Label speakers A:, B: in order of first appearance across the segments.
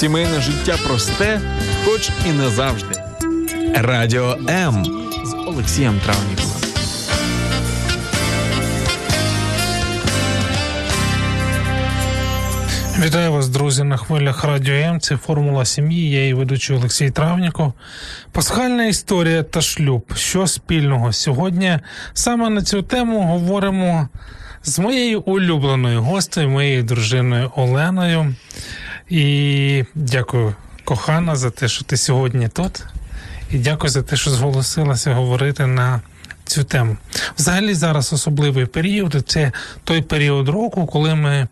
A: Сімейне життя просте, хоч і не завжди. Радіо М з Олексієм Травніковим.
B: Вітаю вас, друзі, на хвилях Радіо М. Це формула сім'ї. Я її ведучий Олексій Травніков. Пасхальна історія та шлюб. Що спільного? Сьогодні саме на цю тему говоримо з моєю улюбленою гостею, моєю дружиною Оленою. І дякую, кохана, за те, що ти сьогодні тут. І дякую за те, що зголосилася говорити на цю тему. Взагалі, зараз особливий період. Це той період року, коли ми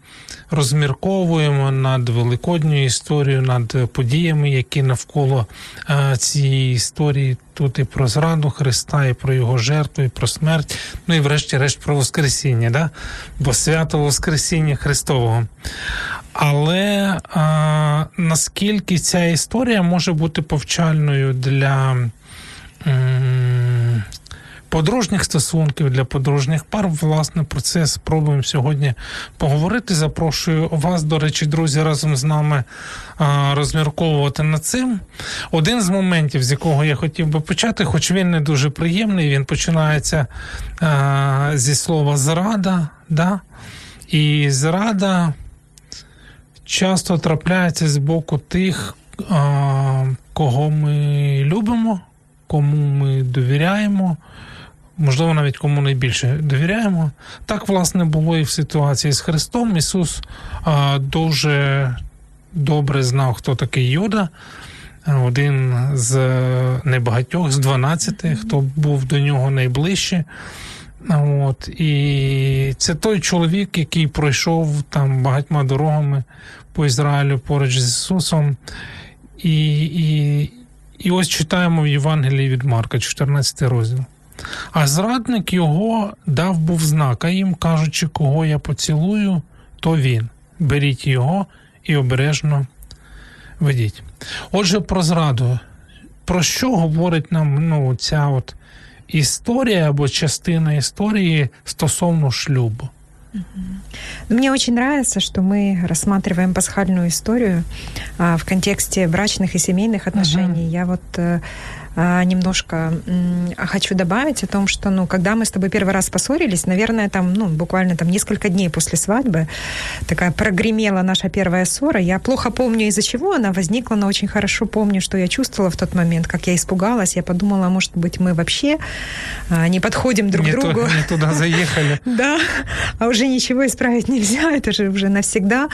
B: розмірковуємо над великодньою історією, над подіями, які навколо е, цієї історії. Тут і про зраду Христа, і про його жертву, і про смерть, ну і врешті-решт про Воскресіння, да? бо свято Воскресіння Христового. Але а, наскільки ця історія може бути повчальною для м, подружніх стосунків, для подружніх пар, власне, про це спробуємо сьогодні поговорити. Запрошую вас, до речі, друзі, разом з нами розмірковувати над цим. Один з моментів, з якого я хотів би почати, хоч він не дуже приємний, він починається зі слова зрада. Да? І зрада часто трапляється з боку тих, кого ми любимо, кому ми довіряємо, можливо, навіть кому найбільше довіряємо. Так, власне, було і в ситуації з Христом. Ісус а, дуже добре знав, хто такий Юда. Один з небагатьох, з 12, хто був до нього найближче. От, І це той чоловік, який пройшов там багатьма дорогами по Ізраїлю поруч з Ісусом. І і, і ось читаємо в Євангелії від Марка, 14 розділ. А зрадник його дав був знак, а їм кажучи, кого я поцілую, то він. Беріть його і обережно ведіть. Отже, про зраду. Про що говорить нам ну, ця от історія або частина істории стосовно шлюбу.
C: Мне очень нравится, что мы рассматриваем пасхальную историю а, в контексте брачных и семейных отношений. Uh-huh. Я вот э, а, немножко хочу добавить о том, что, ну, когда мы с тобой первый раз поссорились, наверное, там, ну, буквально там несколько дней после свадьбы такая прогремела наша первая ссора. Я плохо помню, из-за чего она возникла, но очень хорошо помню, что я чувствовала в тот момент, как я испугалась. Я подумала, может быть, мы вообще а, не подходим друг
B: к
C: другу.
B: не туда заехали.
C: Да, а уже ничего исправить нельзя, это же уже навсегда.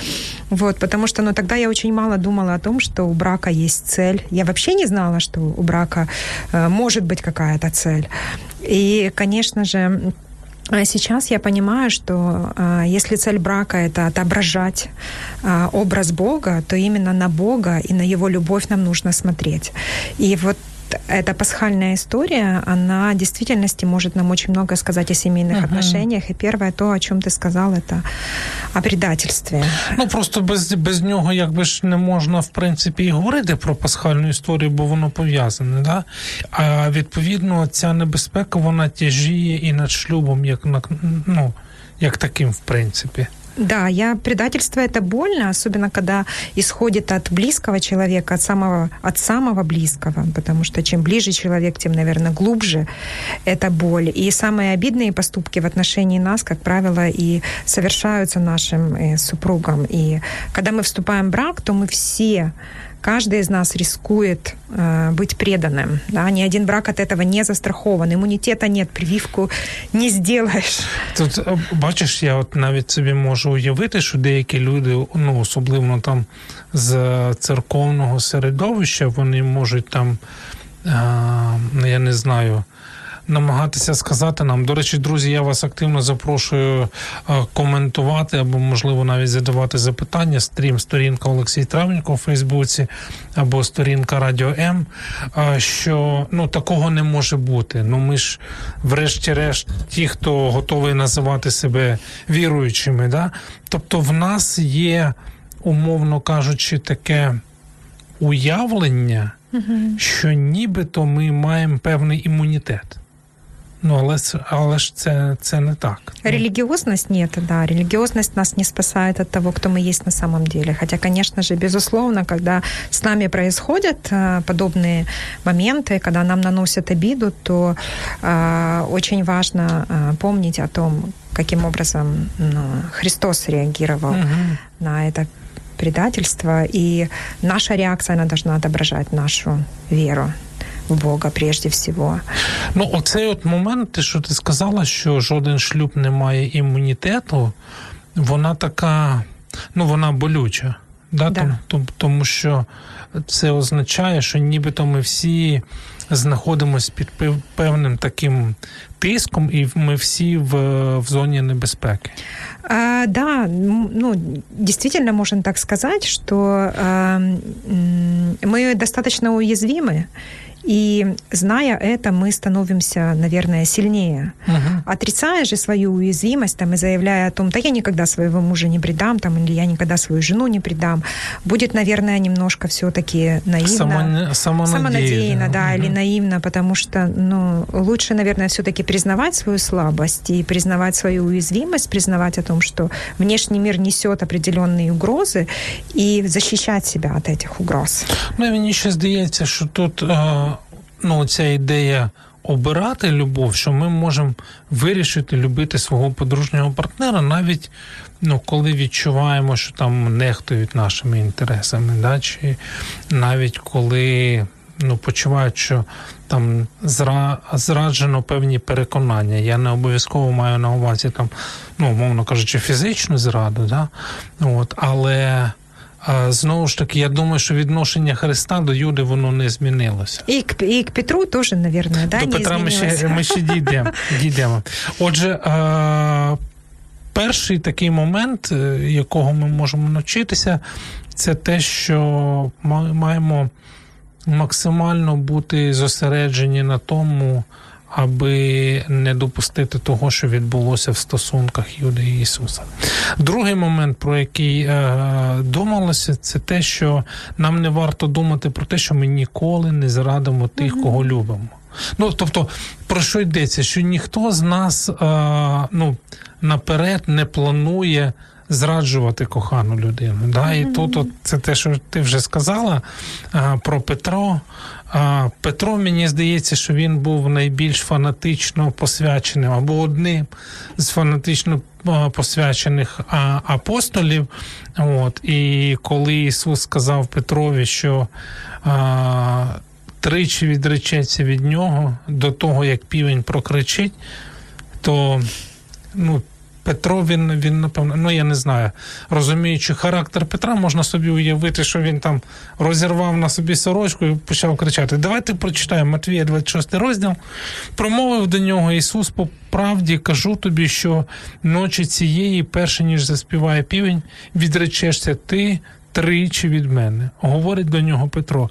C: Вот, потому что, ну, тогда я очень мало думала о том, что у брака есть цель. Я вообще не знала, что у брака может быть какая-то цель. И, конечно же, Сейчас я понимаю, что э, если цель брака это отображать э, образ Бога, то именно на Бога и на Его любовь нам нужно смотреть. И вот эта пасхальная история, она в действительности может нам очень много сказать о семейных uh-huh. отношениях. И первое, то, о чем ты сказал, это о предательстві.
B: Ну просто без без нього, якби ж не можна в принципі і говорити про пасхальну історію, бо воно пов'язане. Да? А відповідно, ця небезпека вона тяжіє і над шлюбом, як ну, як таким, в принципі.
C: Да, я предательство это больно, особенно когда исходит от близкого человека, от самого, от самого близкого, потому что чем ближе человек, тем, наверное, глубже эта боль. И самые обидные поступки в отношении нас, как правило, и совершаются нашим э, супругом. И когда мы вступаем в брак, то мы все каждый из нас рискует э, быть преданным. Да? Ни один брак от этого не застрахован. Иммунитета нет, прививку не сделаєш.
B: Тут э, бачиш, я от навіть собі можу уявити, що деякі люди, ну особливо там з церковного середовища, вони можуть там, е, я не знаю. намагатися сказати нам. До речі, друзі, я вас активно запрошую е, коментувати або, можливо, навіть задавати запитання. Стрім, сторінка Олексій Травненко у Фейсбуці або сторінка Радіо М. Е, що ну такого не може бути. Ну ми ж, врешті-решт, ті, хто готовий називати себе віруючими, да? тобто в нас є, умовно кажучи, таке уявлення, що нібито ми маємо певний імунітет. Ну, але, але ж це, це не так.
C: Религиозность нет, да. Религиозность нас не спасает от того, кто мы есть на самом деле. Хотя, конечно же, безусловно, когда с нами происходят э, подобные моменты, когда нам наносят обиду, то э, очень важно э, помнить о том, каким образом ну, Христос реагировал угу. на это предательство, и наша реакция, она должна отображать нашу веру. В Бога прежде всього.
B: Ну, оцей от момент, ти що ти сказала, що жоден шлюб не має імунітету, вона така, ну вона болюча. Да?
C: Да.
B: Тому, тому що це означає, що нібито ми всі знаходимося під певним таким тиском, и мы все в, в зоне небезпеки.
C: А, да, ну, действительно можем так сказать, что а, мы достаточно уязвимы, И зная это, мы становимся, наверное, сильнее. Угу. Отрицая же свою уязвимость там, и заявляя о том, да я никогда своего мужа не предам, там, или я никогда свою жену не предам, будет, наверное, немножко все-таки наивно.
B: Само, самонадеянно.
C: да, да угу. или наивно, потому что ну, лучше, наверное, все-таки признавать свою слабость и признавать свою уязвимость, признавать о том, что внешний мир несет определенные угрозы и защищать себя от этих угроз.
B: Ну, мені ще здається, що тут ну, ця ідея обирати любов, що ми можемо вирішити любити свого подружнього партнера, навіть ну, коли відчуваємо, що там нехтують нашими інтересами, да, чи навіть коли ну, почувають, що там зра, зраджено певні переконання. Я не обов'язково маю на увазі там, ну, умовно кажучи, фізичну зраду, да? От, але. Знову ж таки, я думаю, що відношення Христа до Юди воно не змінилося.
C: І к, і к Петру теж, мабуть, да,
B: До
C: не
B: Петра ми ще ми ще дійдемо. дійдемо. Отже, перший такий момент, е, якого ми можемо навчитися, це те, що ми маємо максимально бути зосереджені на тому аби не допустити того, що відбулося в стосунках Юди і Ісуса. Другий момент, про який е, думалося, це те, що нам не варто думати про те, що ми ніколи не зрадимо тих, кого любимо. Ну, тобто, про що йдеться? Що ніхто з нас е, ну, наперед не планує зраджувати кохану людину. Да? І тут от, це те, що ти вже сказала а, про Петро. Петро, мені здається, що він був найбільш фанатично посвяченим або одним з фанатично посвячених апостолів. От, І коли Ісус сказав Петрові, що тричі відречеться від нього до того, як півень прокричить, то ну, Петро, він, він, напевно, ну я не знаю, розуміючи характер Петра, можна собі уявити, що він там розірвав на собі сорочку і почав кричати: Давайте прочитаємо Матвія, 26 розділ. Промовив до нього Ісус по правді кажу тобі, що ночі цієї, перше ніж заспіває півень, відречешся ти. Тричі від мене, говорить до нього Петро.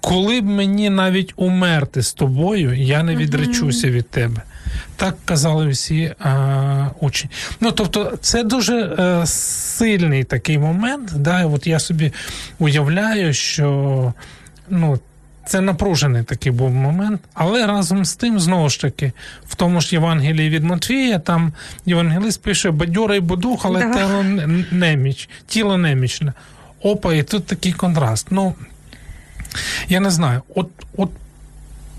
B: Коли б мені навіть умерти з тобою, я не відречуся від тебе. Так казали всі а, учні. Ну тобто, це дуже а, е, сильний такий момент. Да, От я собі уявляю, що ну. Це напружений такий був момент, але разом з тим, знову ж таки, в тому ж Євангелії від Матвія, там Євангелист пише бадьорий бодух, але да. тіло неміч, тіло немічне. Опа, і тут такий контраст. Ну, я не знаю, от от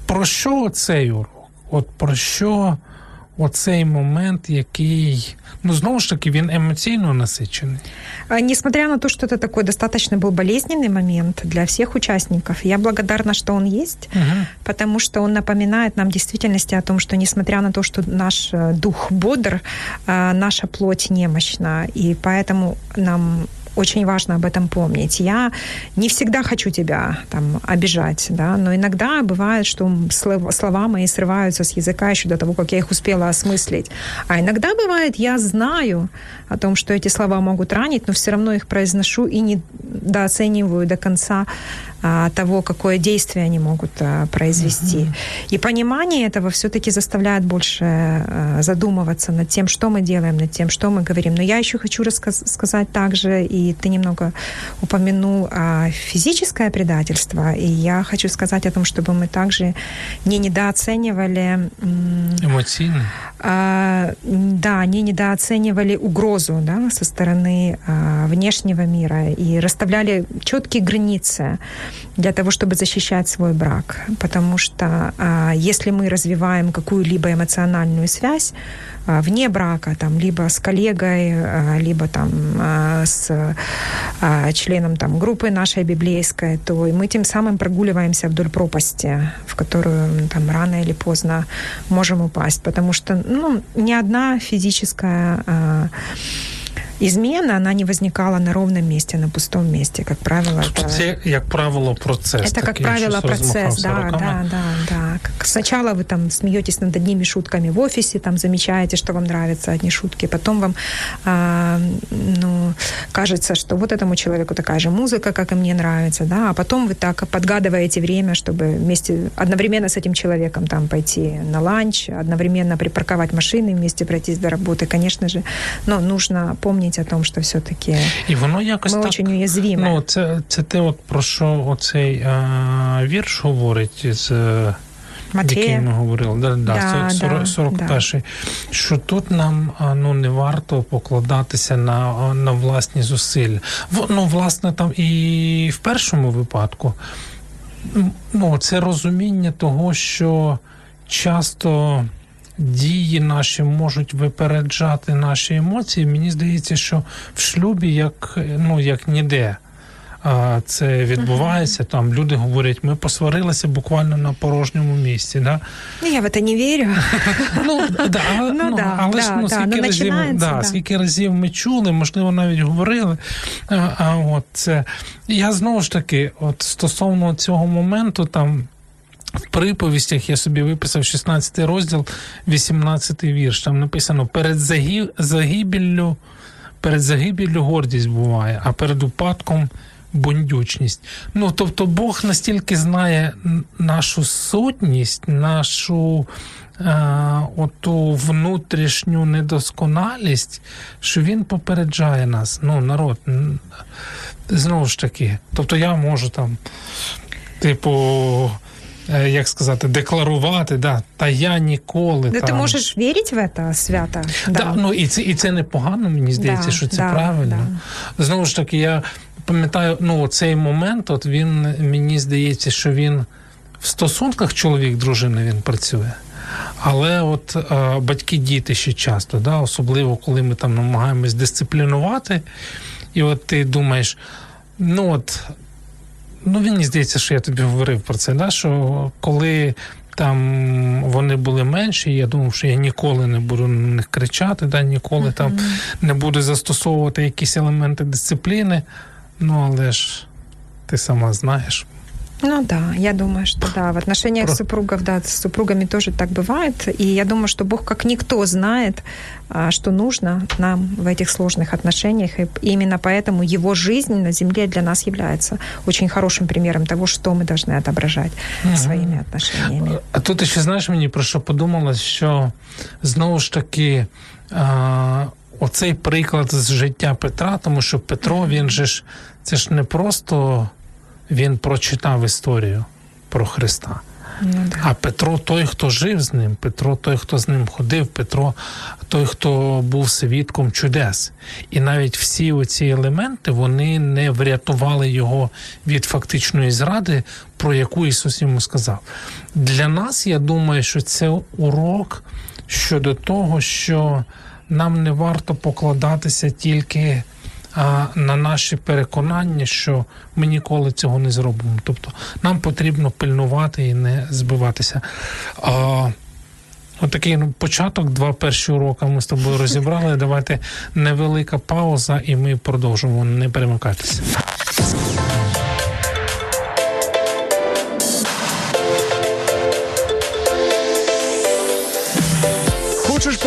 B: про що цей урок? От про що оцей момент, який, ну, знову ж таки, він емоційно насичений?
C: Несмотря на то, что это такой достаточно был болезненный момент для всех участников, я благодарна, что он есть, угу. потому что он напоминает нам в действительности о том, что несмотря на то, что наш э, дух бодр, э, наша плоть немощна, и поэтому нам очень важно об этом помнить. Я не всегда хочу тебя там обижать, да, но иногда бывает, что слова мои срываются с языка еще до того, как я их успела осмыслить. А иногда бывает, я знаю о том, что эти слова могут ранить, но все равно их произношу и не дооцениваю до конца а, того, какое действие они могут а, произвести. Mm-hmm. И понимание этого все-таки заставляет больше а, задумываться над тем, что мы делаем, над тем, что мы говорим. Но я еще хочу рассказ- сказать также, и ты немного упомянул физическое предательство, и я хочу сказать о том, чтобы мы также не недооценивали...
B: Эмоционально?
C: Да, не недооценивали угрозу да, со стороны внешнего мира и расставляли четкие границы для того, чтобы защищать свой брак. Потому что а, если мы развиваем какую-либо эмоциональную связь а, вне брака, там, либо с коллегой, а, либо там, с членом там, группы нашей библейской, то мы тем самым прогуливаемся вдоль пропасти, в которую там, рано или поздно можем упасть. Потому что ну, ни одна физическая измена, она не возникала на ровном месте, на пустом месте, как правило.
B: Это, це, як правило, процесс.
C: Это, как правило, процесс, да, да, да, да. Как сначала вы там смеетесь над одними шутками в офисе, там замечаете, что вам нравятся одни шутки, потом вам а, ну, кажется, что вот этому человеку такая же музыка, как и мне нравится, да, а потом вы так подгадываете время, чтобы вместе, одновременно с этим человеком там пойти на ланч, одновременно припарковать машины, вместе пройтись до работы, конечно же, но нужно помнить о том, що все-таки
B: і воно якось
C: ми
B: так,
C: очень уязвіме.
B: Ну, це, це те, от про що оцей а, вірш говорить з.
C: Матвія.
B: Який ми говорили, да, да,
C: да,
B: 40, 41 да. що тут нам ну не варто покладатися на на власні зусилля. Ну, власне, там і в першому випадку ну, це розуміння того, що часто дії наші можуть випереджати наші емоції. Мені здається, що в шлюбі як ну як ніде. Це відбувається. Там люди говорять, ми посварилися буквально на порожньому місці. Да?
C: Ну, я в це не вірю.
B: Ну, да, ну, ну, да, але ж ну, скільки, ну, разів, да, скільки разів ми чули, можливо, навіть говорили. А, а от це Я знову ж таки, от стосовно цього моменту, там приповістях я собі виписав 16 розділ, 18 вірш. Там написано: перед загибеллю, перед загибеллю гордість буває, а перед упадком бундючність. Ну тобто Бог настільки знає нашу сутність, нашу а, оту внутрішню недосконалість, що він попереджає нас. Ну, народ, знову ж таки. Тобто я можу там, типу. Е, як сказати, декларувати, да, та я ніколи.
C: Да,
B: там...
C: Ти можеш вірити в це свято.
B: Да. да. ну І це і це непогано, мені здається, да, що це правильно. Знову ж таки, я пам'ятаю, ну цей момент, от він мені здається, що він в стосунках чоловік, дружини він працює. Але от а, батьки, діти ще часто, да, особливо коли ми там намагаємось дисциплінувати, і от ти думаєш, ну от Ну, мені здається, що я тобі говорив про це, да? що коли там вони були менші, я думав, що я ніколи не буду на них кричати, да? ніколи uh-huh. там не буду застосовувати якісь елементи дисципліни. Ну, але ж ти сама знаєш.
C: Ну да, я думаю, что да. В отношениях Про... супругов, да, с супругами тоже так бывает. И я думаю, что Бог как никто знает, что нужно нам в этих сложных отношениях. И именно поэтому его жизнь на земле для нас является очень хорошим примером того, что мы должны отображать угу. своими отношениями.
B: А тут ще знаєш мені про що подумала, що знову ж таки. А... Оцей приклад з життя Петра, тому що Петро, він же ж це ж не просто він прочитав історію про Христа. Ну, а Петро той, хто жив з ним, Петро той, хто з ним ходив, Петро той, хто був свідком чудес. І навіть всі оці елементи вони не врятували його від фактичної зради, про яку Ісус йому сказав. Для нас, я думаю, що це урок щодо того, що нам не варто покладатися тільки на наші переконання, що ми ніколи цього не зробимо. Тобто нам потрібно пильнувати і не збиватися. А, Отакий ну, початок, два перші уроки ми з тобою розібрали. Давайте невелика пауза, і ми продовжимо. Не перемикайтеся.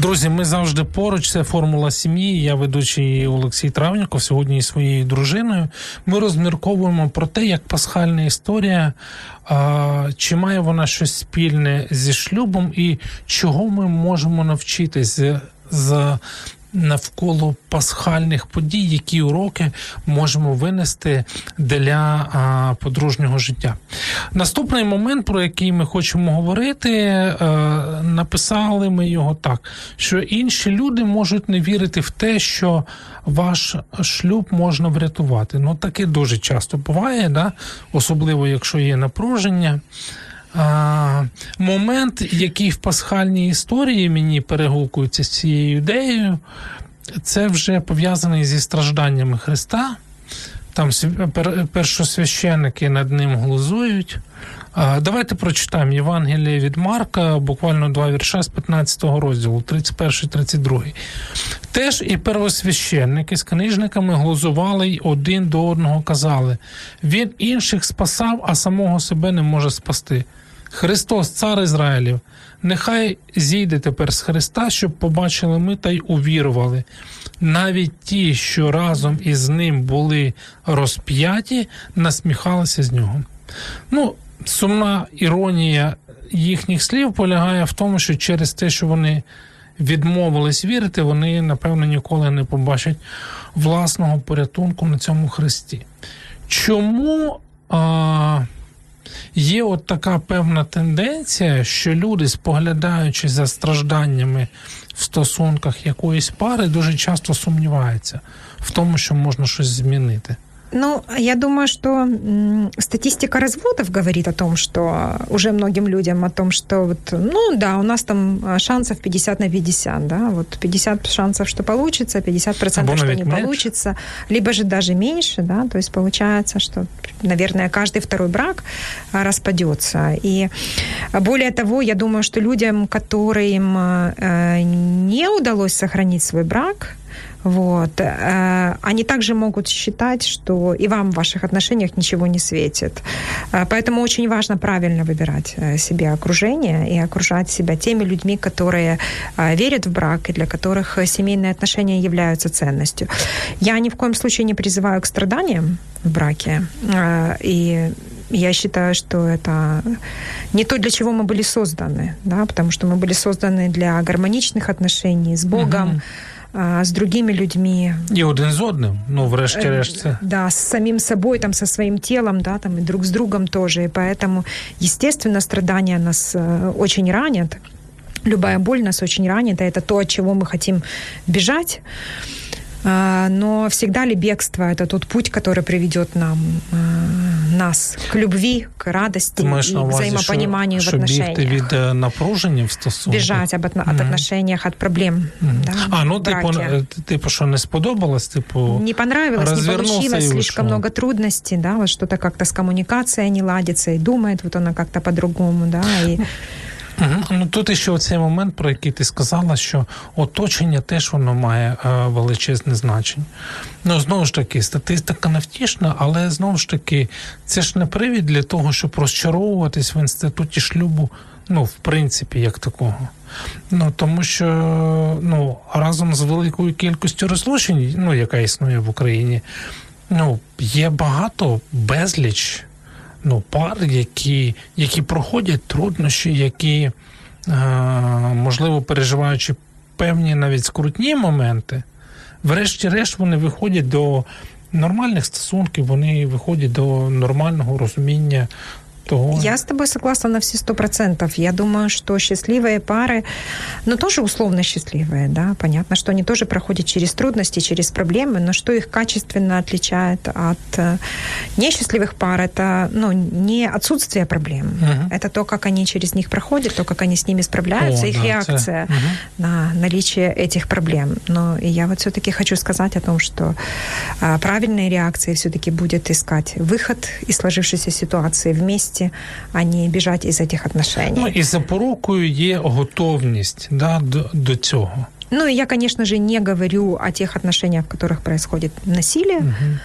B: Друзі, ми завжди поруч. Це формула сім'ї. Я ведучий Олексій Травніков. Сьогодні із своєю дружиною. Ми розмірковуємо про те, як пасхальна історія, чи має вона щось спільне зі шлюбом, і чого ми можемо навчитись з навколо пасхальних подій, які уроки можемо винести для подружнього життя. Наступний момент, про який ми хочемо говорити, е, написали ми його так, що інші люди можуть не вірити в те, що ваш шлюб можна врятувати. Ну таке дуже часто буває, да? особливо якщо є напруження. А, Момент, який в пасхальній історії мені перегукується з цією ідеєю, це вже пов'язаний зі стражданнями Христа. Там першосвященники над ним глузують. Давайте прочитаємо Євангеліє від Марка, буквально два вірша з 15 розділу, 31-32. Теж і первосвященники з книжниками глузували й один до одного казали: Він інших спасав, а самого себе не може спасти. Христос, цар Ізраїлів, нехай зійде тепер з Христа, щоб побачили ми та й увірували. Навіть ті, що разом із ним були розп'яті, насміхалися з нього. Ну, сумна іронія їхніх слів полягає в тому, що через те, що вони відмовились вірити, вони, напевно, ніколи не побачать власного порятунку на цьому хресті. Чому? А, є от така певна тенденція, що люди, споглядаючи за стражданнями в стосунках якоїсь пари, дуже часто сумніваються в тому, що можна щось змінити.
C: Ну, я думаю, что статистика разводов говорит о том, что уже многим людям о том, что вот, ну да, у нас там а, шансов 50 на 50, да, вот 50 шансов, что получится, 50 процентов, что не меньше. получится, либо же даже меньше, да, то есть получается, что, наверное, каждый второй брак а, распадется. И более того, я думаю, что людям, которым э, не удалось сохранить свой брак, вот. Э, они также могут считать, что и вам в ваших отношениях ничего не светит. Э, поэтому очень важно правильно выбирать э, себе окружение и окружать себя теми людьми, которые верят в брак и для которых семейные отношения являются ценностью. Я ни в коем случае не призываю к страданиям в браке. И я считаю, что это не то, для чего мы были созданы, да, потому что мы были созданы для гармоничных отношений с Богом, угу с другими людьми.
B: И один з одним, ну, врешті-решт. Це.
C: Да, с самим собой, там, со своим телом, да, там, и друг с другом тоже. И поэтому, естественно, страдания нас э, очень ранят. Любая боль нас очень ранит, и это то, от чего мы хотим бежать. А, но всегда ли бегство это тот путь, который приведет нам а, нас к любви, к радости
B: Думаешь,
C: и взаимопониманию
B: що,
C: в отношениях.
B: Бігти від э, напруження в стосунках?
C: Біжать об, mm-hmm. от отношениях, от проблем. Mm-hmm. Да,
B: а, ну типу, э, типу, що не сподобалось, типу
C: Не понравилось, не получилось, слишком много трудностей, да, вот что-то как-то с коммуникацией не ладится, и думает вот она как-то по-другому, да, и...
B: Ну тут ще цей момент, про який ти сказала, що оточення теж воно має е, величезне значення. Ну знову ж таки, статистика невтішна, але знову ж таки, це ж не привід для того, щоб розчаровуватись в інституті шлюбу, ну, в принципі, як такого. Ну тому що ну разом з великою кількістю розлучень, ну яка існує в Україні, ну є багато безліч ну, пар, які які проходять труднощі, які, е, можливо, переживаючи певні навіть скрутні моменти, врешті-решт вони виходять до нормальних стосунків, вони виходять до нормального розуміння того.
C: Я с тобой согласна на все сто процентов. Я думаю, что счастливые пары, ну, тоже условно счастливые, да, понятно, что они тоже проходят через трудности, через проблемы, но что их качественно отличает от э, несчастливых пар, это, ну, не отсутствие проблем, угу. это то, как они через них проходят, то, как они с ними справляются, О, их да, реакция угу. на наличие этих проблем. Но я вот все-таки хочу сказать о том, что а, правильной реакцией все-таки будет искать выход из сложившейся ситуации вместе готовности, а не бежать из этих отношений.
B: Ну і запорукою є готовність да, до, до цього.
C: Ну и я, конечно же, не говорю о тех отношениях, в которых происходит насилие. Угу.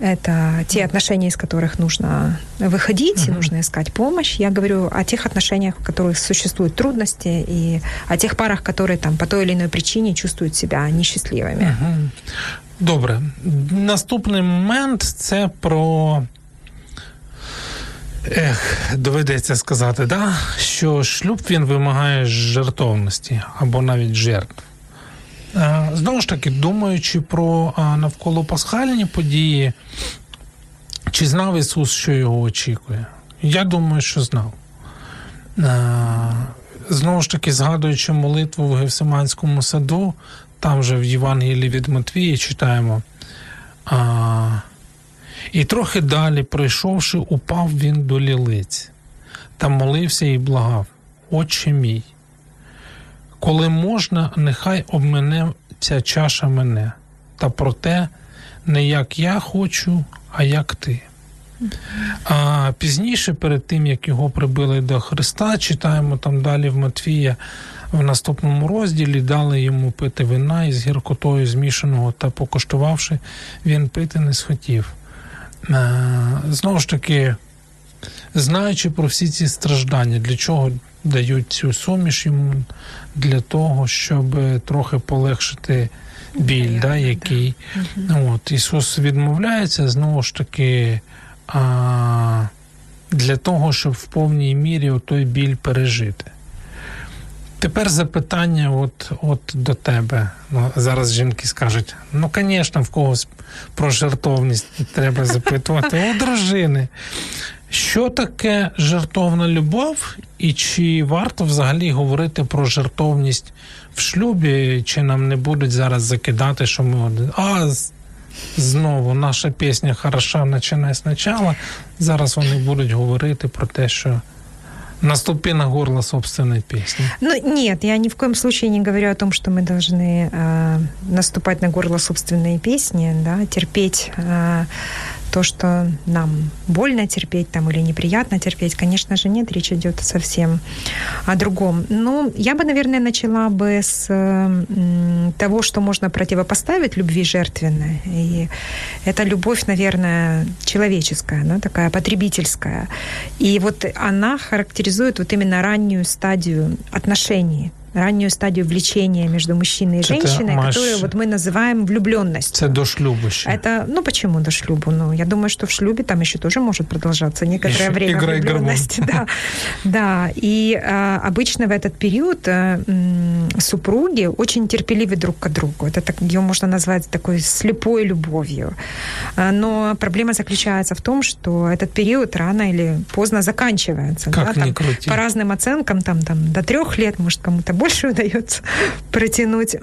C: Это те отношения, из которых нужно выходить, uh нужно искать помощь. Я говорю о тех отношениях, в которых существуют трудности, и о тех парах, которые там по той или иной причине чувствуют себя несчастливыми. uh
B: Добре. Наступний момент це про Ех, доведеться сказати, да, що шлюб він вимагає жертовності або навіть жертв. Знову ж таки, думаючи про навколо пасхальні події, чи знав Ісус, що його очікує? Я думаю, що знав. Знову ж таки, згадуючи молитву в Гевсиманському саду, там же в Євангелії від Матвії читаємо. І трохи далі, пройшовши, упав він до лілиць та молився і благав, Отче мій. Коли можна, нехай обмене ця чаша мене, та проте не як я хочу, а як ти. А пізніше, перед тим, як його прибили до Христа, читаємо там далі в Матвія в наступному розділі, дали йому пити вина із гіркотою змішаного та покуштувавши, він пити не схотів. Е, знову ж таки, знаючи про всі ці страждання, для чого дають цю суміш йому? Для того, щоб трохи полегшити біль, да, який От, Ісус відмовляється знову ж таки а, для того, щоб в повній мірі той біль пережити. Тепер запитання от от до тебе. Ну, Зараз жінки скажуть: ну, звісно, в когось про жертовність треба запитувати. У дружини. Що таке жертовна любов, і чи варто взагалі говорити про жертовність в шлюбі, чи нам не будуть зараз закидати, що ми а знову наша пісня хороша починає спочатку. Зараз вони будуть говорити про те, що. Наступи на горло собственной песни.
C: Ну, нет, я ни в коем случае не говорю о том, что мы должны э, наступать на горло собственной песни, да, терпеть э, то, что нам больно терпеть там или неприятно терпеть, конечно же, нет, речь идет совсем о другом. Ну, я бы, наверное, начала бы с того, что можно противопоставить любви жертвенной. И это любовь, наверное, человеческая, да, такая потребительская. И вот она характеризует вот именно раннюю стадию отношений раннюю стадию влечения между мужчиной и женщиной, Маш... которую вот мы называем влюбленностью.
B: Это до шлюба
C: еще. Это, ну почему до шлюба? Ну, я думаю, что в шлюбе там еще тоже может продолжаться некоторое еще время
B: играй влюбленность.
C: Да, да. И а, обычно в этот период м, супруги очень терпеливы друг к другу. Это так, ее можно назвать такой слепой любовью. А, но проблема заключается в том, что этот период рано или поздно заканчивается.
B: Как
C: да,
B: там, крути.
C: По разным оценкам, там, там до трех лет, может, кому-то больше удается протянуть.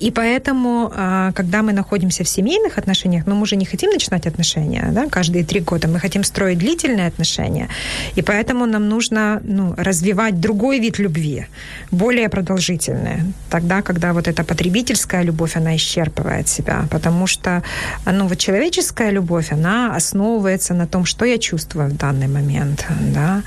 C: И поэтому, а, когда мы находимся в семейных отношениях, ну, мы же не хотим начинать отношения, да, каждые три года, мы хотим строить длительные отношения, и поэтому нам нужно, ну, развивать другой вид любви, более продолжительный, тогда, когда вот эта потребительская любовь, она исчерпывает себя, потому что, ну, вот человеческая любовь, она основывается на том, что я чувствую в данный момент, да,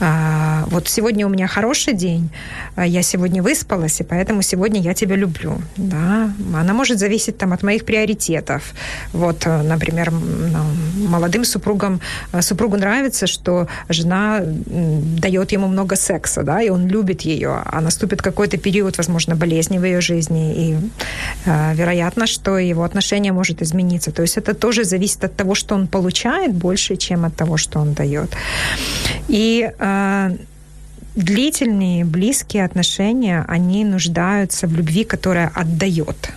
C: а, вот сегодня у меня хороший день, а я сегодня выспалась, и поэтому сегодня я тебя люблю, да, она может зависеть там от моих приоритетов. Вот, э, например, молодым супругам, э, супругу нравится, что жена дает ему много секса, да, и он любит ее, а наступит какой-то период, возможно, болезни в ее жизни, и э, вероятно, что его отношение может измениться. То есть это тоже зависит от того, что он получает больше, чем от того, что он дает. И э, длительные, близкие отношения, они нуждаются в любви, которая отдает.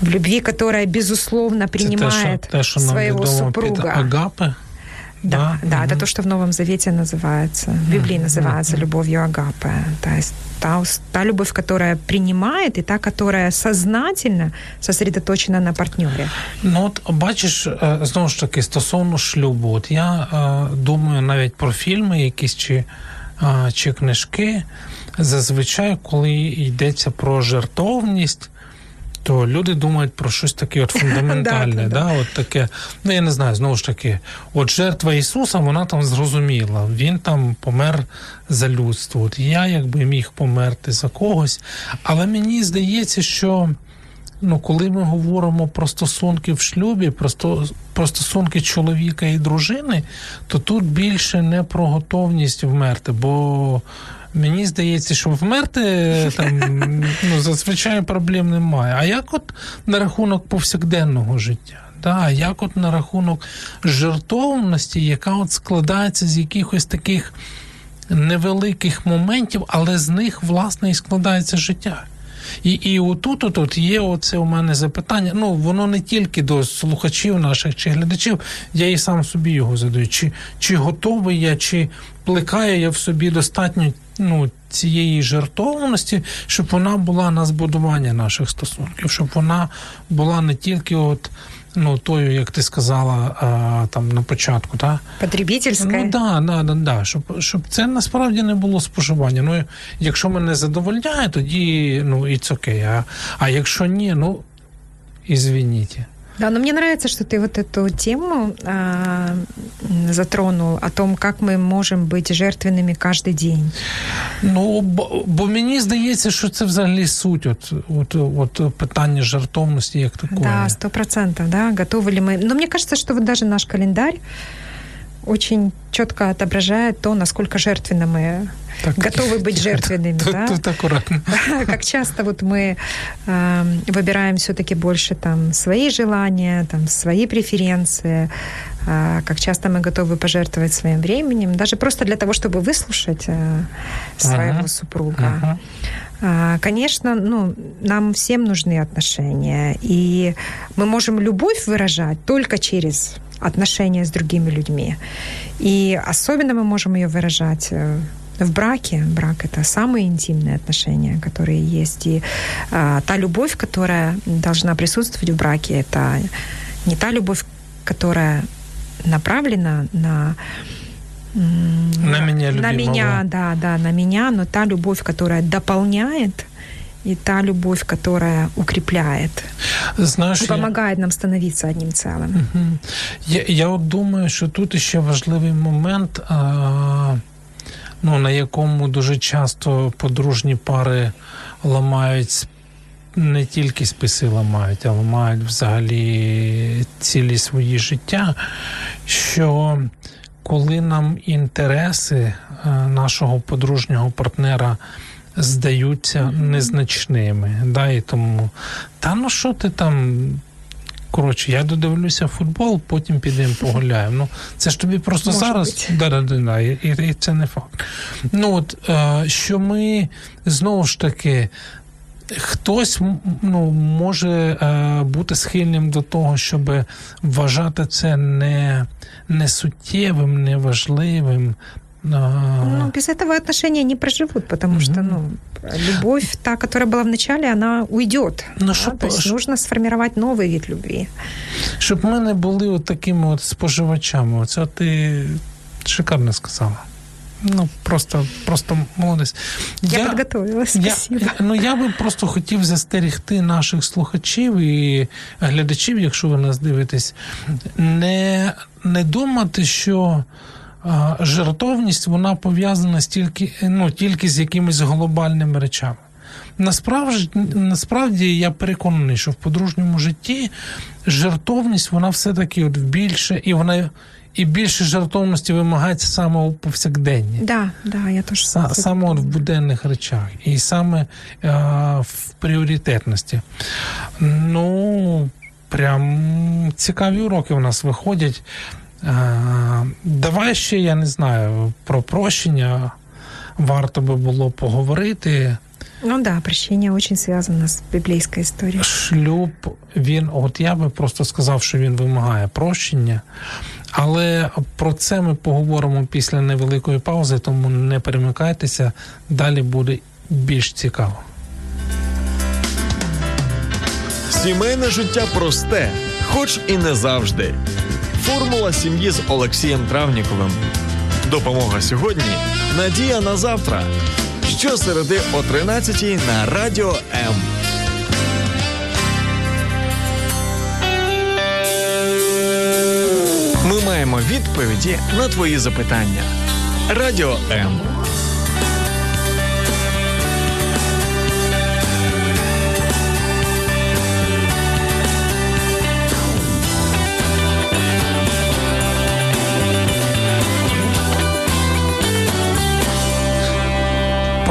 C: В любви, которая, безусловно, принимает
B: те, що, те, що
C: своего супруга.
B: Агапи?
C: Да, да, да, это то, что в Новом Завете называется, в Библии называется любовью Агапе. То есть та, та любовь, которая принимает, и та, которая сознательно сосредоточена на партнере.
B: Ну от бачиш, е, знову ж таки, стосовно шлюбу, от я е, думаю навіть про фільми, якісь чи, е, чи книжки. Зазвичай, коли йдеться про жертовність. То люди думають про щось таке от фундаментальне, да, да, от таке, ну я не знаю, знову ж таки, от жертва Ісуса, вона там зрозуміла, він там помер за людство. От я якби міг померти за когось. Але мені здається, що ну, коли ми говоримо про стосунки в шлюбі, про, сто, про стосунки чоловіка і дружини, то тут більше не про готовність вмерти, бо. Мені здається, що вмерти там ну, зазвичай проблем немає. А як от на рахунок повсякденного життя? Да, як от на рахунок жертовності, яка от складається з якихось таких невеликих моментів, але з них, власне, і складається життя. І і отут от, є оце у мене запитання. Ну, воно не тільки до слухачів наших чи глядачів, я і сам собі його задаю. Чи чи готовий я, чи плекаю я в собі достатньо ну, цієї жертовності, щоб вона була на збудування наших стосунків, щоб вона була не тільки от. Ну, тою, як ти сказала а, там на початку, та
C: потребительська.
B: Ну да, да, да, да, щоб щоб це насправді не було споживання. Ну, якщо мене задовольняє, тоді ну it's окей. А, а якщо ні, ну извините.
C: Да, но мне нравится, что ты вот эту тему а, затронул о том, как мы можем быть жертвенными каждый день.
B: Ну, бо, бо мені здається, що це взагалі суть от, от, от питання жертовності як такої.
C: Да, сто процентов, да, готовы ли мы. Но мне кажется, что вот даже наш календарь очень четко отображает то, насколько жертвенно мы так, готовы быть жертвенными.
B: Тут,
C: да?
B: тут аккуратно.
C: Как часто вот мы э, выбираем все-таки больше там свои желания, там свои преференции, э, как часто мы готовы пожертвовать своим временем, даже просто для того, чтобы выслушать э, своего uh-huh. супруга. Uh-huh. Конечно, ну, нам всем нужны отношения, и мы можем любовь выражать только через отношения с другими людьми. И особенно мы можем ее выражать э, в браке. Брак это самые интимные отношения, которые есть. И а, та любовь, которая должна присутствовать в браке, это не та любовь, которая направлена на
B: на меня,
C: на меня, да, да, на меня, но та любовь, которая дополняет и та любовь, которая укрепляет,
B: Знаєш,
C: допомагає я... нам становитися одним цілим.
B: Угу. Я я от думаю, що тут ще важливий момент, а, ну, на якому дуже часто подружні пари ламають не тільки списи ламають, а ламають взагалі цілі свої життя. Що коли нам інтереси нашого подружнього партнера здаються незначними. Да, І тому, та ну що ти там? Коротше, я додивлюся футбол, потім підемо погуляємо. Ну, це ж тобі просто Може зараз да, да, да, і, і це не факт. Ну от е, що ми знову ж таки. Хтось ну, може е, бути схильним до того, щоб вважати це не, не суттєвим, неважливим,
C: ну, без этого отношения не проживут, потому угу. что, ну, любовь, та, которая была в начале, она уйдет. Ну, да? щоб, То есть щоб... нужно сформировать новый вид любви.
B: Щоб ми не були от такими от споживачами. Оце ти шикарно сказала. Ну, просто просто молодець.
C: Я, я підготовилась, спасибо.
B: Я, ну, я би просто хотів застерігти наших слухачів і глядачів, якщо ви нас дивитесь, не, не думати, що жертовність вона пов'язана стільки, ну, тільки з якимись глобальними речами. Насправді, насправді я переконаний, що в подружньому житті жертовність вона все-таки от більше, і вона і більше жертовності вимагається саме у повсякденні.
C: Да, да, я теж
B: Са, саме от в буденних речах, і саме а, в пріоритетності. Ну, прям цікаві уроки у нас виходять. Давай ще, я не знаю, про прощення варто би було поговорити.
C: Ну да, прощення дуже зв'язано з біблійською історією.
B: Шлюб, він, от я би просто сказав, що він вимагає прощення, Але про це ми поговоримо після невеликої паузи, тому не перемикайтеся, далі буде більш цікаво.
A: Сімейне життя просте, хоч і не завжди. Формула сім'ї з Олексієм Травніковим. Допомога сьогодні. Надія на завтра. Щосереди о 13 на радіо М. Ми маємо відповіді на твої запитання. Радіо М.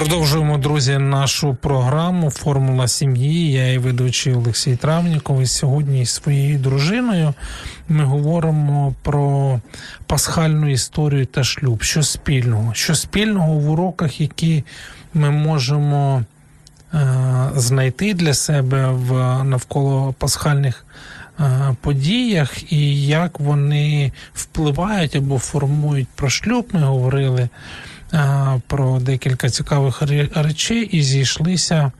B: Продовжуємо, друзі, нашу програму Формула сім'ї. Я і ведучий Олексій Травніков. І сьогодні з своєю дружиною ми говоримо про пасхальну історію та шлюб. Що спільного? Що спільного в уроках, які ми можемо е, знайти для себе в навколо пасхальних е, подіях, і як вони впливають або формують про шлюб, ми говорили про декілька цікавих речей і зійшлися,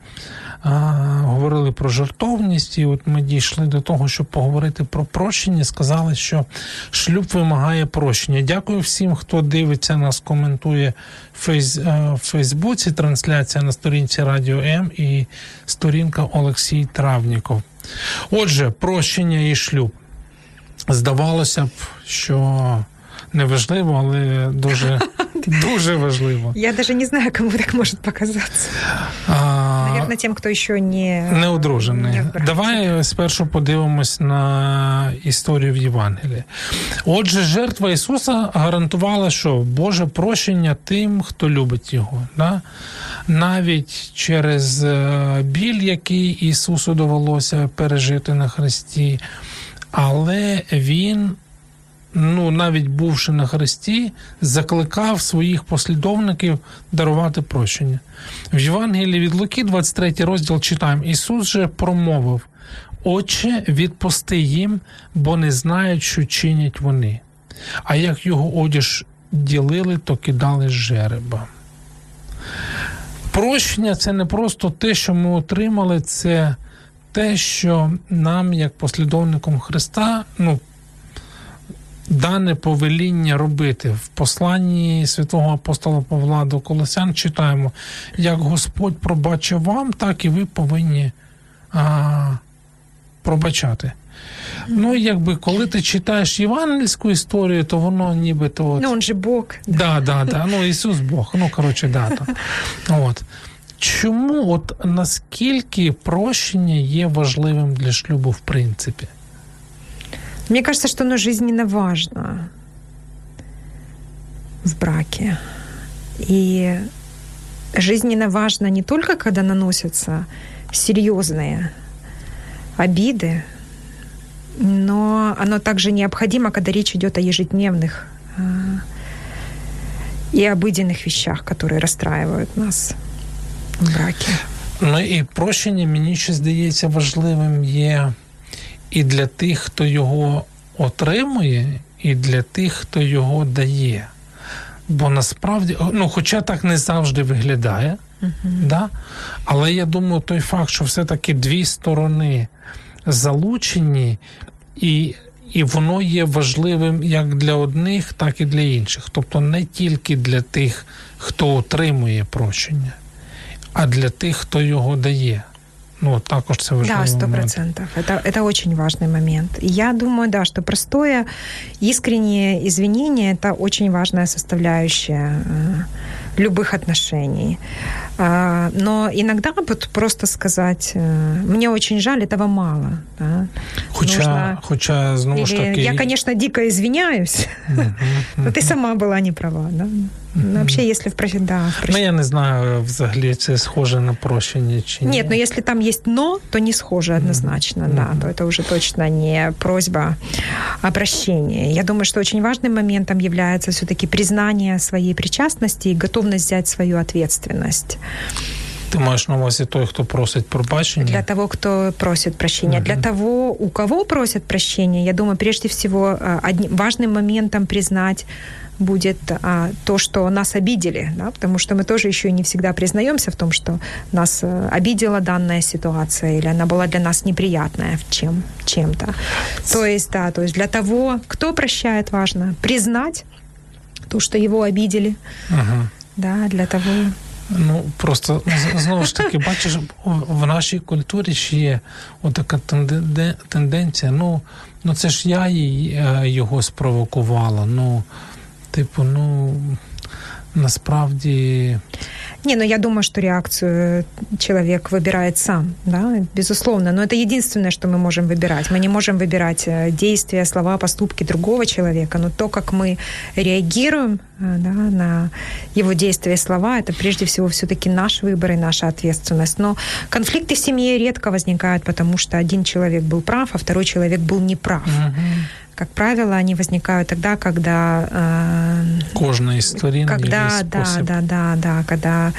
B: говорили про жертовність. І от ми дійшли до того, щоб поговорити про прощення. Сказали, що шлюб вимагає прощення. Дякую всім, хто дивиться нас, коментує в Фейсбуці. Трансляція на сторінці Радіо М і сторінка Олексій Травніков. Отже, прощення і шлюб. Здавалося б, що неважливо, але дуже дуже важливо.
C: Я даже не знаю, кому так може показатися. Наверное, тим, хто ще не
B: не одружений. Давай спершу подивимось на історію в Євангелії. Отже, жертва Ісуса гарантувала, що Боже прощення тим, хто любить його. Да? Навіть через е, біль, який Ісусу довелося пережити на Христі, але Він ну навіть бувши на хресті, закликав своїх послідовників дарувати прощення. В Євангелії від Луки, 23 розділ, читаємо: Ісус же промовив: Отче, відпусти їм, бо не знають, що чинять вони. А як його одяж ділили, то кидали жереба. Прощення це не просто те, що ми отримали, це те, що нам, як послідовникам Христа, ну, дане повеління робити в посланні святого апостола Павла до Колосян читаємо, як Господь пробачив вам, так і ви повинні а, пробачати. Ну, якби коли ти читаєш євангельську історію, то воно нібито. От...
C: Ну, він же Бог.
B: Да, да, да. Ну, Ісус Бог. Ну, коротше, да. То. От. Чому, от наскільки прощення є важливим для шлюбу, в принципі?
C: Мне кажется, что оно жизненно важно в браке. И жизненно важно не только, когда наносятся серьезные обиды, но оно также необходимо, когда речь идет о ежедневных а, и обыденных вещах, которые расстраивают нас в браке.
B: Ну і прощення мені ще здається важливим є і для тих, хто його отримує, і для тих, хто його дає. Бо насправді, ну, хоча так не завжди виглядає, uh-huh. да? але я думаю, той факт, що все-таки дві сторони залучені, і і воно є важливим як для одних, так і для інших. Тобто не тільки для тих, хто отримує прощення, а для тих, хто його дає. Ну, також це важливо.
C: Да, сто процентов. Это, это очень важный момент. Я думаю, да, что простое, искреннее извинение – это очень важная составляющая э, любых отношений. А, но иногда вот просто сказать, э, мне очень жаль, этого мало. Да?
B: Хоча, Нужно... хоча знову ж таки...
C: Я, конечно, дико извиняюсь, но ты сама была не права. Да? Ну, вообще, если в прощении, да, в
B: прощении. Ну, я не знаю, взагалі це схоже на прощення чи ні.
C: Нет, но если там есть но, то не схоже однозначно, mm-hmm. да, то это уже точно не просьба о прощении. Я думаю, что очень важным моментом является все-таки признание своей причастности и готовность взять свою ответственность.
B: Ты маешь на увазі той, кто просит пробачення?
C: Для того, кто просит прощения. Угу. Для того, у кого просят прощения, я думаю, прежде всего, э, одним, важным моментом признать будет а, то, что нас обидели, да, потому что мы тоже еще не всегда признаемся в том, что нас э, обидела данная ситуация или она была для нас неприятная в чем, чем-то. То есть, да, то есть для того, кто прощает, важно признать то, что его обидели, ага. да, для того.
B: Ну просто знову ж таки, бачиш, в нашій культурі ще є така тенденція. Ну, ну це ж я її, його спровокувала. Ну Типу, ну насправді.
C: Не, ну я думаю, что реакцию человек выбирает сам, да, безусловно. Но это единственное, что мы можем выбирать. Мы не можем выбирать э, действия, слова, поступки другого человека, но то, как мы реагируем э, да, на его действия и слова, это прежде всего все-таки наш выбор и наша ответственность. Но конфликты в семье редко возникают, потому что один человек был прав, а второй человек был неправ. Угу. Как правило, они возникают тогда, когда...
B: Э, Кожная история.
C: Когда, да, да, да, да, когда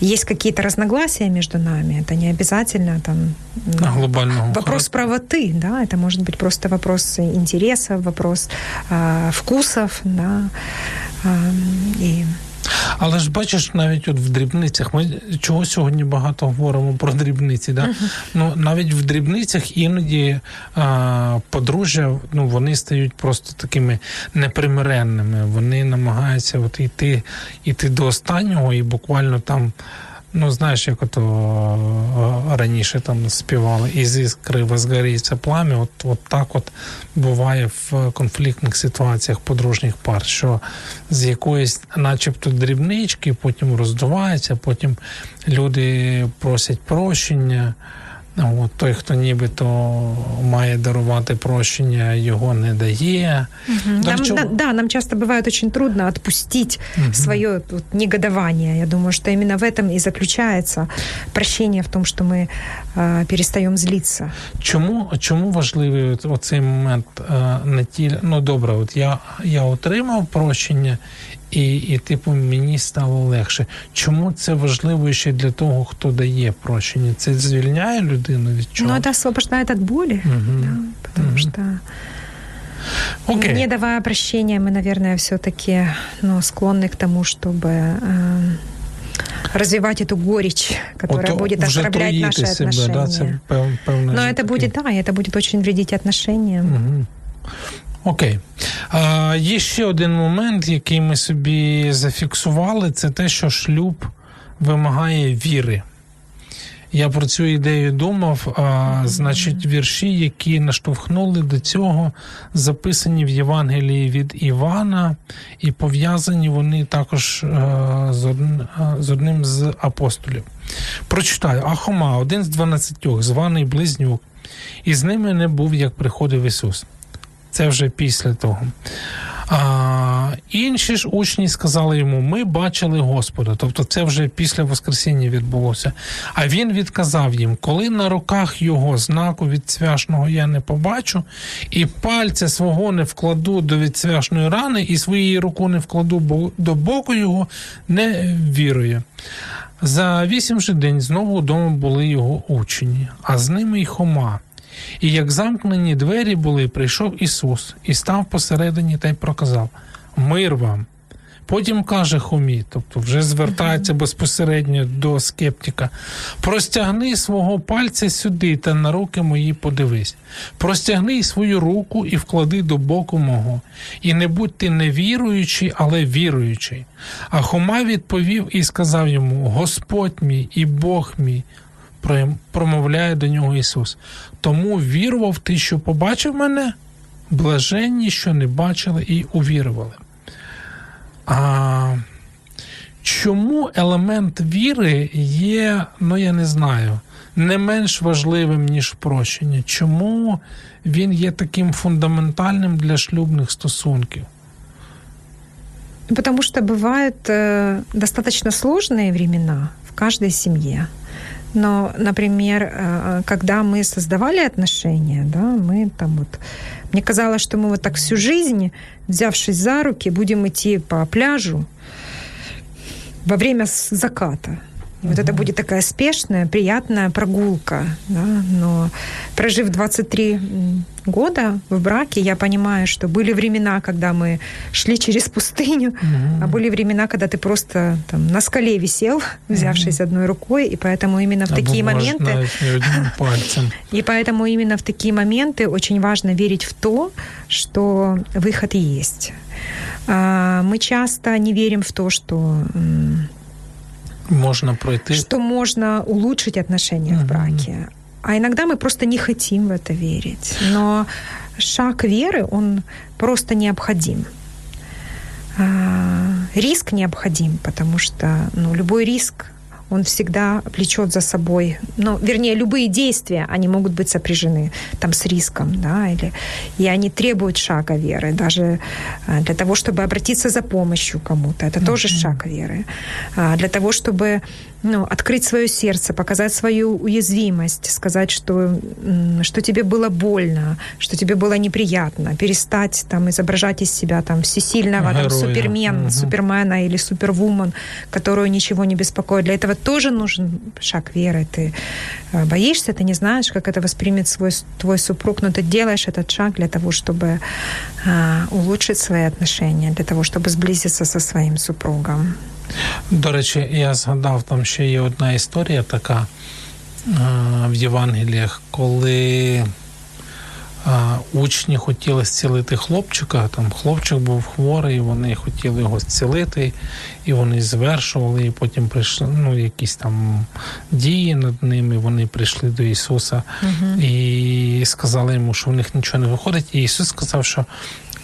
C: есть какие-то разногласия между нами. Это не обязательно там...
B: На глобального
C: Вопрос характера. правоты, да, это может быть просто вопрос интересов, вопрос э, вкусов, да, э,
B: и Але ж бачиш, навіть от в дрібницях, ми чого сьогодні багато говоримо про дрібниці. Да? Uh-huh. Ну навіть в дрібницях іноді а, подружжя ну вони стають просто такими непримиренними. Вони намагаються от йти, йти до останнього і буквально там. Ну, знаєш, як от раніше там співали, із іскри возгоріться плам'я. От от так от буває в конфліктних ситуаціях подружніх пар, що з якоїсь, начебто, дрібнички, потім роздувається, потім люди просять прощення. От, Той, хто нібито має дарувати прощення, його не дає.
C: Угу. Нам, на, да, нам часто бывает очень трудно отпустить угу. свое вот, негодование. Я думаю, что именно в этом и заключается прощение в том, что мы э, перестаем злиться.
B: Чому чому важливий оцей момент е, не ті, ну добре, от я я отримав прощення, і, і типу, мені стало легше. Чому це важливо ще для того, хто дає прощення? Це звільняє людину від чого?
C: Ну, це освобождає від болі, угу. да, потому угу. что okay. не давая прощения, мы, наверное, все-таки ну, склонны к тому, чтобы э, развивать эту горечь, которая От, будет оскорблять наши себе, отношения. Да, це пев, Но это будет, да, это будет очень вредить отношениям. Угу.
B: Окей. А, Є ще один момент, який ми собі зафіксували, це те, що шлюб вимагає віри. Я про цю ідею думав. А, Значить, вірші, які наштовхнули до цього, записані в Євангелії від Івана, і пов'язані вони також а, з, одним, а, з одним з апостолів. Прочитаю: Ахома, один з дванадцятьох, званий Близнюк, і з ними не був, як приходив Ісус. Це вже після того. А, Інші ж учні сказали йому: Ми бачили Господа. Тобто, це вже після Воскресіння відбулося. А він відказав їм: коли на руках його знаку від цвяшного я не побачу, і пальця свого не вкладу до відцвяшної рани, і своєї руку не вкладу до боку його, не вірує. За вісім же день знову вдома були його учні, а з ними й Хома. І як замкнені двері були, прийшов Ісус і став посередині та й проказав Мир вам. Потім каже Хомі, тобто вже звертається безпосередньо до скептика: простягни свого пальця сюди та на руки мої подивись. Простягни свою руку і вклади до боку мого. І не будь ти не віруючий, але віруючий. А Хома відповів і сказав йому: Господь мій і Бог мій промовляє до нього Ісус. Тому вірував ти, що побачив мене, блаженні, що не бачили і увірували. А чому елемент віри є, ну я не знаю, не менш важливим, ніж прощення? Чому він є таким фундаментальним для шлюбних стосунків?
C: Потому что бывают э, достаточно сложные времена в каждой семье. Но, например, э, когда мы создавали отношения, да, мы там вот... Мне казалось, что мы вот так всю жизнь, взявшись за руки, будем идти по пляжу во время заката. И вот это будет такая спешная, приятная прогулка. Да? Но прожив 23 года в браке, я понимаю, что были времена, когда мы шли через пустыню, mm-hmm. а были времена, когда ты просто там, на скале висел, взявшись mm-hmm. одной рукой, и поэтому именно в Або такие моменты... И поэтому именно в такие моменты очень важно верить в то, что выход есть. А, мы часто не верим в то, что
B: можно пройти.
C: Что можно улучшить отношения mm-hmm. в браке. А иногда мы просто не хотим в это верить. Но шаг веры, он просто необходим. А, риск необходим, потому что ну, любой риск он всегда влечет за собой, ну, вернее, любые действия, они могут быть сопряжены там с риском, да, или, и они требуют шага веры, даже а, для того, чтобы обратиться за помощью кому-то, это mm-hmm. тоже шаг веры, а, для того, чтобы ну, открыть свое сердце, показать свою уязвимость, сказать, что, что тебе было больно, что тебе было неприятно, перестать там изображать из себя там всесильного там, супермен, угу. супермена или супервумен, которую ничего не беспокоит. Для этого тоже нужен шаг веры. Ты э, боишься, ты не знаешь, как это воспримет свой, твой супруг, но ты делаешь этот шаг для того, чтобы а, улучшить свои отношения, для того, чтобы сблизиться со своим супругом.
B: До речі, я згадав, там ще є одна історія така в Євангеліях, коли учні хотіли зцілити хлопчика. Там хлопчик був хворий, вони хотіли його зцілити, і вони звершували, і потім прийшли ну, якісь там дії над ними. Вони прийшли до Ісуса uh і сказали йому, що в них нічого не виходить. І Ісус сказав, що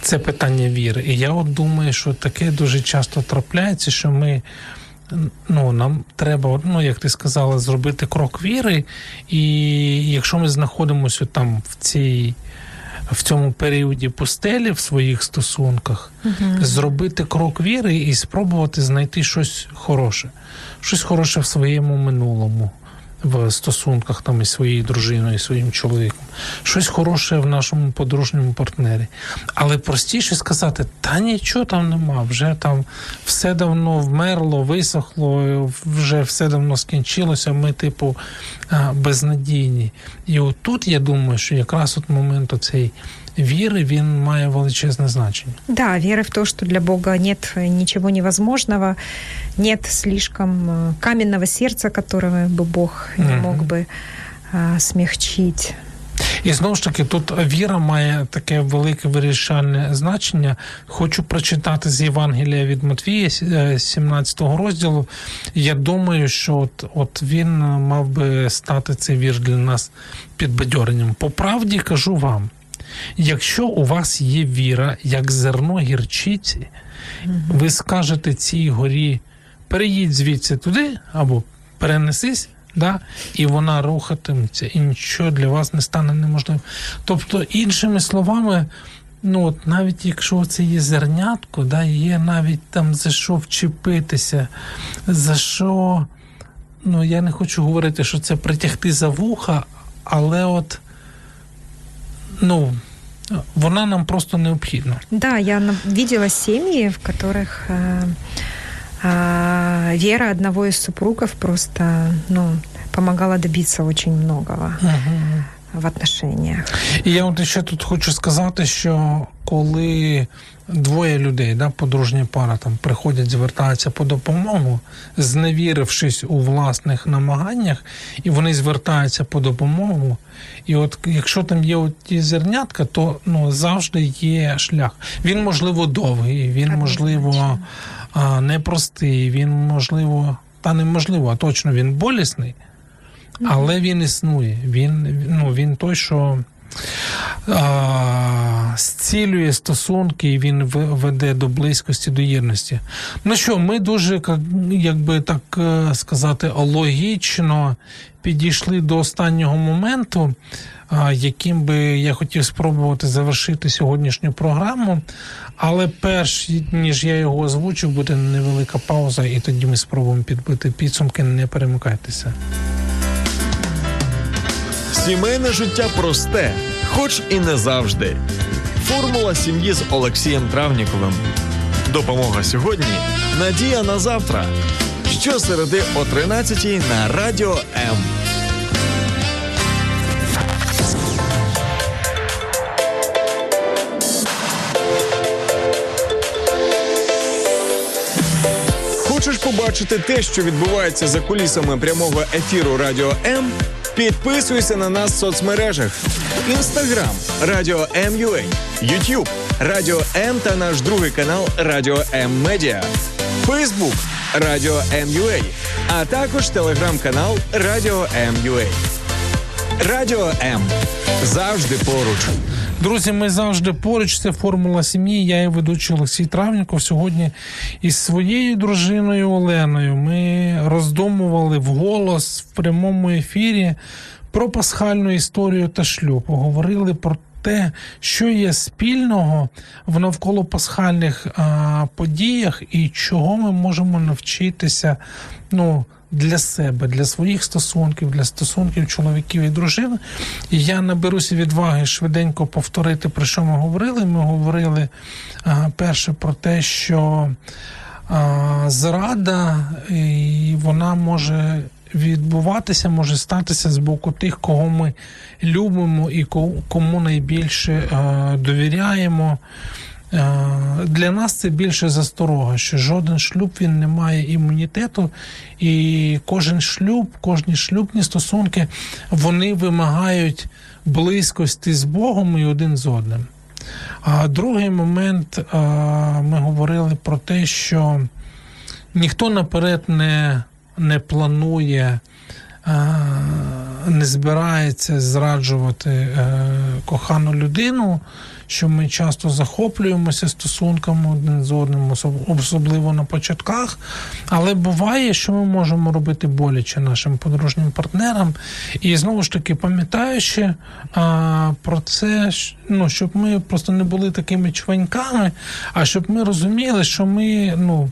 B: це питання віри. І я от думаю, що таке дуже часто трапляється, що ми. Ну, нам треба, ну як ти сказала, зробити крок віри, і якщо ми знаходимося там в цій в цьому періоді пустелі в своїх стосунках, uh зробити крок віри і спробувати знайти щось хороше, щось хороше в своєму минулому в стосунках там із своєю дружиною, і своїм чоловіком, щось хороше в нашому подружньому партнері. Але простіше сказати, та нічого там нема, вже там все давно вмерло, висохло, вже все давно скінчилося. Ми, типу, безнадійні. І отут я думаю, що якраз от момент оцей веры, він має величезне значення.
C: Да, вера в то, что для Бога нет ничего невозможного, нет слишком э, каменного сердца, которого бы Бог не мог бы а, смягчить.
B: І знову ж таки, тут віра має таке велике вирішальне значення. Хочу прочитати з Євангелія від Матвія, 17 е, розділу. Я думаю, що от, от він мав би стати цей вір для нас підбадьоренням. По правді кажу вам. Якщо у вас є віра, як зерно гірчиці, ви скажете цій горі, переїдь звідси туди або перенесись, да, і вона рухатиметься, і нічого для вас не стане неможливим. Тобто, іншими словами, ну от навіть якщо це є зернятко, да, є навіть там за що вчепитися, за що, ну я не хочу говорити, що це притягти за вуха, але от ну, вона нам просто необхідна.
C: Да, я видела семьи, в которых э, э, вера одного из супругов просто ну, помогала добиться очень многого. uh В отношениях.
B: І я от ще тут хочу сказати, що коли двоє людей, да, подружня пара там приходять, звертаються по допомогу, зневірившись у власних намаганнях, і вони звертаються по допомогу. І от якщо там є от ті зернятка, то ну завжди є шлях. Він можливо довгий, він можливо непростий, він можливо, та неможливо, а точно він болісний, але він існує. Він ну, він той, що а, зцілює стосунки і він веде до близькості, до єдності. Ну що, ми дуже, як би так е, сказати, логічно підійшли до останнього моменту, яким би я хотів спробувати завершити сьогоднішню програму. Але перш ніж я його озвучу, буде невелика пауза, і тоді ми спробуємо підбити підсумки. Не перемикайтеся.
A: Сімейне життя просте, хоч і не завжди. Формула сім'ї з Олексієм Травніковим. Допомога сьогодні. Надія на завтра. щосереди о 13 на радіо М. Хочеш побачити те, що відбувається за кулісами прямого ефіру Радіо М? Підписуйся на нас в соцмережах: Інстаграм Радіо М.Ю.А., Ютуб Радіо М та наш другий канал Радіо М Медіа, Фейсбук Радіо М.Ю.А., а також телеграм-канал Радіо М.Ю.А. Радіо М завжди поруч.
B: Друзі, ми завжди поруч. Це формула сім'ї. Я і ведучий Олексій Травніков. Сьогодні із своєю дружиною Оленою ми роздумували вголос в прямому ефірі про пасхальну історію та шлюб. Говорили про те, що є спільного в навколо пасхальних а, подіях і чого ми можемо навчитися. ну, для себе, для своїх стосунків, для стосунків чоловіків і дружин. І я наберуся відваги швиденько повторити, про що ми говорили. Ми говорили перше про те, що зрада і вона може. Відбуватися може статися з боку тих, кого ми любимо і кому найбільше е, довіряємо. Е, для нас це більше засторога, що жоден шлюб він не має імунітету, і кожен шлюб, кожні шлюбні стосунки вони вимагають близькості з Богом і один з одним. А другий момент е, ми говорили про те, що ніхто наперед не, не планує. Е, не збирається зраджувати кохану людину, що ми часто захоплюємося стосунками один з одним, особливо на початках. Але буває, що ми можемо робити боляче нашим подружнім партнерам. І знову ж таки, пам'ятаючи а, про це, ну щоб ми просто не були такими чваньками, а щоб ми розуміли, що ми ну.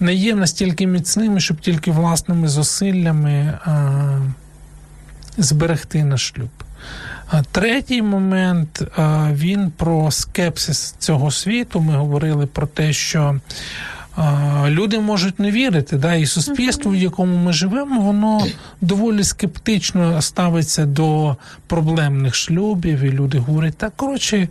B: Не є настільки міцними, щоб тільки власними зусиллями а, зберегти наш шлюб. Третій момент він про скепсис цього світу. Ми говорили про те, що люди можуть не вірити, да, і суспільство, в якому ми живемо, воно доволі скептично ставиться до проблемних шлюбів, і люди говорять, так коротше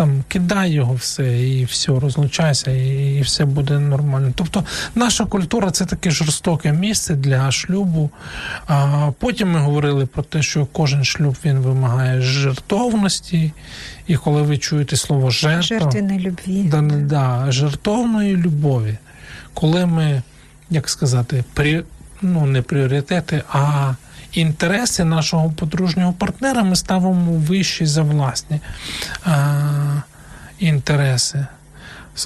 B: там кидай його все і все, розлучайся, і, і все буде нормально. Тобто наша культура це таке жорстоке місце для шлюбу. А Потім ми говорили про те, що кожен шлюб він вимагає жертовності, і коли ви чуєте слово жертва,
C: любві.
B: Да, да, жертовної любові, коли ми, як сказати, при, ну не пріоритети, а інтереси нашого подружнього партнера ми ставимо вищі за власні а, інтереси.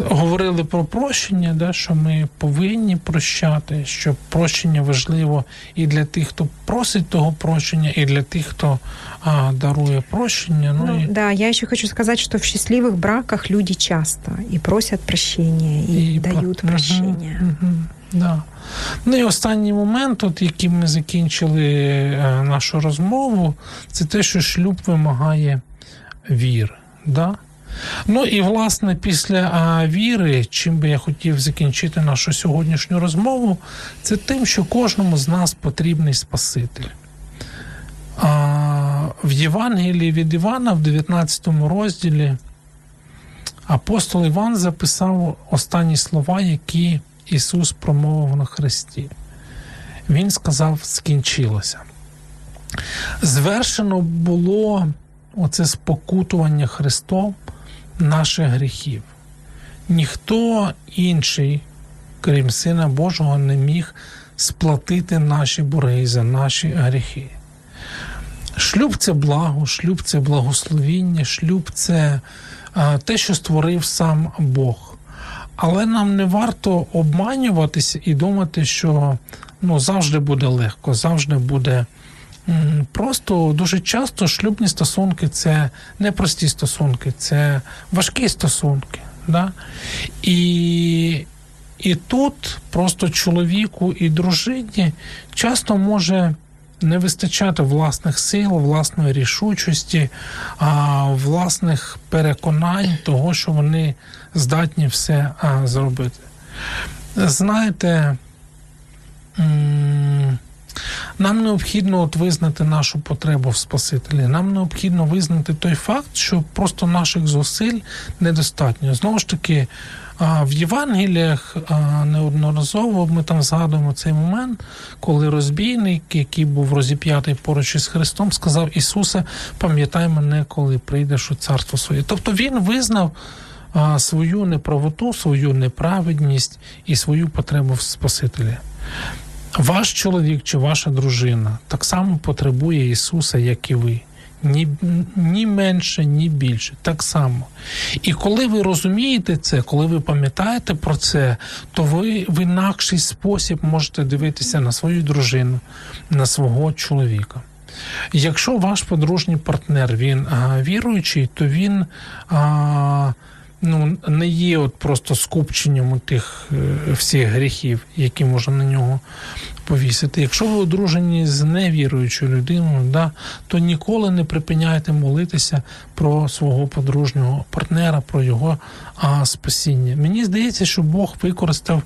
B: Говорили про прощення, да, що ми повинні прощати, що прощення важливо і для тих, хто просить того прощення, і для тих, хто а, дарує прощення.
C: Ну, ну и... Да, я еще хочу сказать, что в счастливых браках люди часто и просят прощения, и, и дают прощения. Угу, угу,
B: да. Ну і останній момент, от яким ми закінчили е, нашу розмову, це те, що шлюб вимагає віри. Да? Ну і власне після віри, чим би я хотів закінчити нашу сьогоднішню розмову, це тим, що кожному з нас потрібний Спаситель. А, В Євангелії від Івана, в 19 розділі, апостол Іван записав останні слова, які Ісус промовив на Христі. Він сказав: скінчилося. Звершено було оце спокутування Христом наших гріхів. Ніхто інший, крім Сина Божого, не міг сплатити наші борги за наші гріхи. Шлюб це благо, шлюб це благословіння, шлюб це те, що створив сам Бог. Але нам не варто обманюватися і думати, що ну, завжди буде легко, завжди буде. Просто дуже часто шлюбні стосунки це не прості стосунки, це важкі стосунки. Да? І і тут просто чоловіку і дружині часто може не вистачати власних сил, власної рішучості, а власних переконань того, що вони здатні все зробити. Знаєте. Нам необхідно от визнати нашу потребу в Спасителі. Нам необхідно визнати той факт, що просто наших зусиль недостатньо. Знову ж таки, в Євангеліях неодноразово ми там згадуємо цей момент, коли розбійник, який був розіп'ятий поруч із Христом, сказав Ісусе, пам'ятай мене, коли прийдеш у царство своє. Тобто він визнав свою неправоту, свою неправедність і свою потребу в Спасителі. Ваш чоловік чи ваша дружина так само потребує Ісуса, як і ви. Ні ні менше, ні більше. Так само. І коли ви розумієте це, коли ви пам'ятаєте про це, то ви в інакший спосіб можете дивитися на свою дружину, на свого чоловіка. Якщо ваш подружній партнер він а, віруючий, то він. А, ну, не є от просто скупченням тих е, всіх гріхів, які можна на нього повісити. Якщо ви одружені з невіруючою людиною, да, то ніколи не припиняйте молитися про свого подружнього партнера, про його а, спасіння. Мені здається, що Бог використав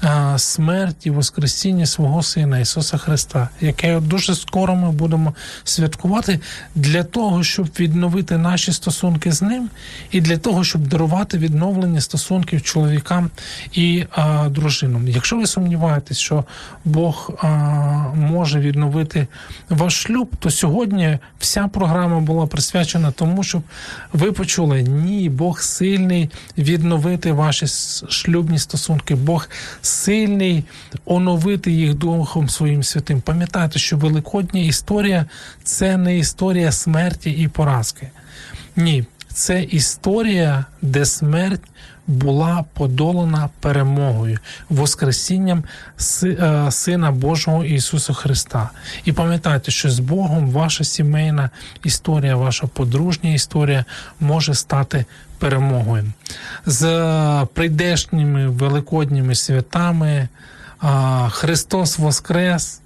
B: а, смерть і Воскресіння свого Сина Ісуса Христа, яке дуже скоро ми будемо святкувати для того, щоб відновити наші стосунки з ним, і для того, щоб дарувати відновлення стосунків чоловікам і а, дружинам. Якщо ви сумніваєтесь, що Бог а, може відновити ваш шлюб, то сьогодні вся програма була присвячена тому, щоб ви почули ні, Бог сильний відновити ваші шлюбні стосунки. Бог сильний оновити їх Духом своїм святим. Пам'ятайте, що великодня історія це не історія смерті і поразки. Ні, це історія, де смерть була подолана перемогою, Воскресінням е, Сина Божого Ісуса Христа. І пам'ятайте, що з Богом ваша сімейна історія, ваша подружня історія може стати перемогою. З прийдешніми великодніми святами Христос Воскрес!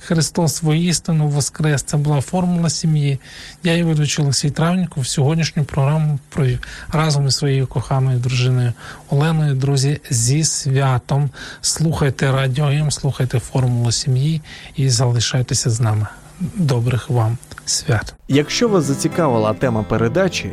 B: Христос воістину воскрес. Це була формула сім'ї. Я її ведучий Олексій Травніков. Сьогоднішню програму провів разом із своєю коханою дружиною Оленою. Друзі, зі святом. Слухайте радіо М, слухайте формулу сім'ї і залишайтеся з нами. Добрих вам свят.
A: Якщо вас зацікавила тема передачі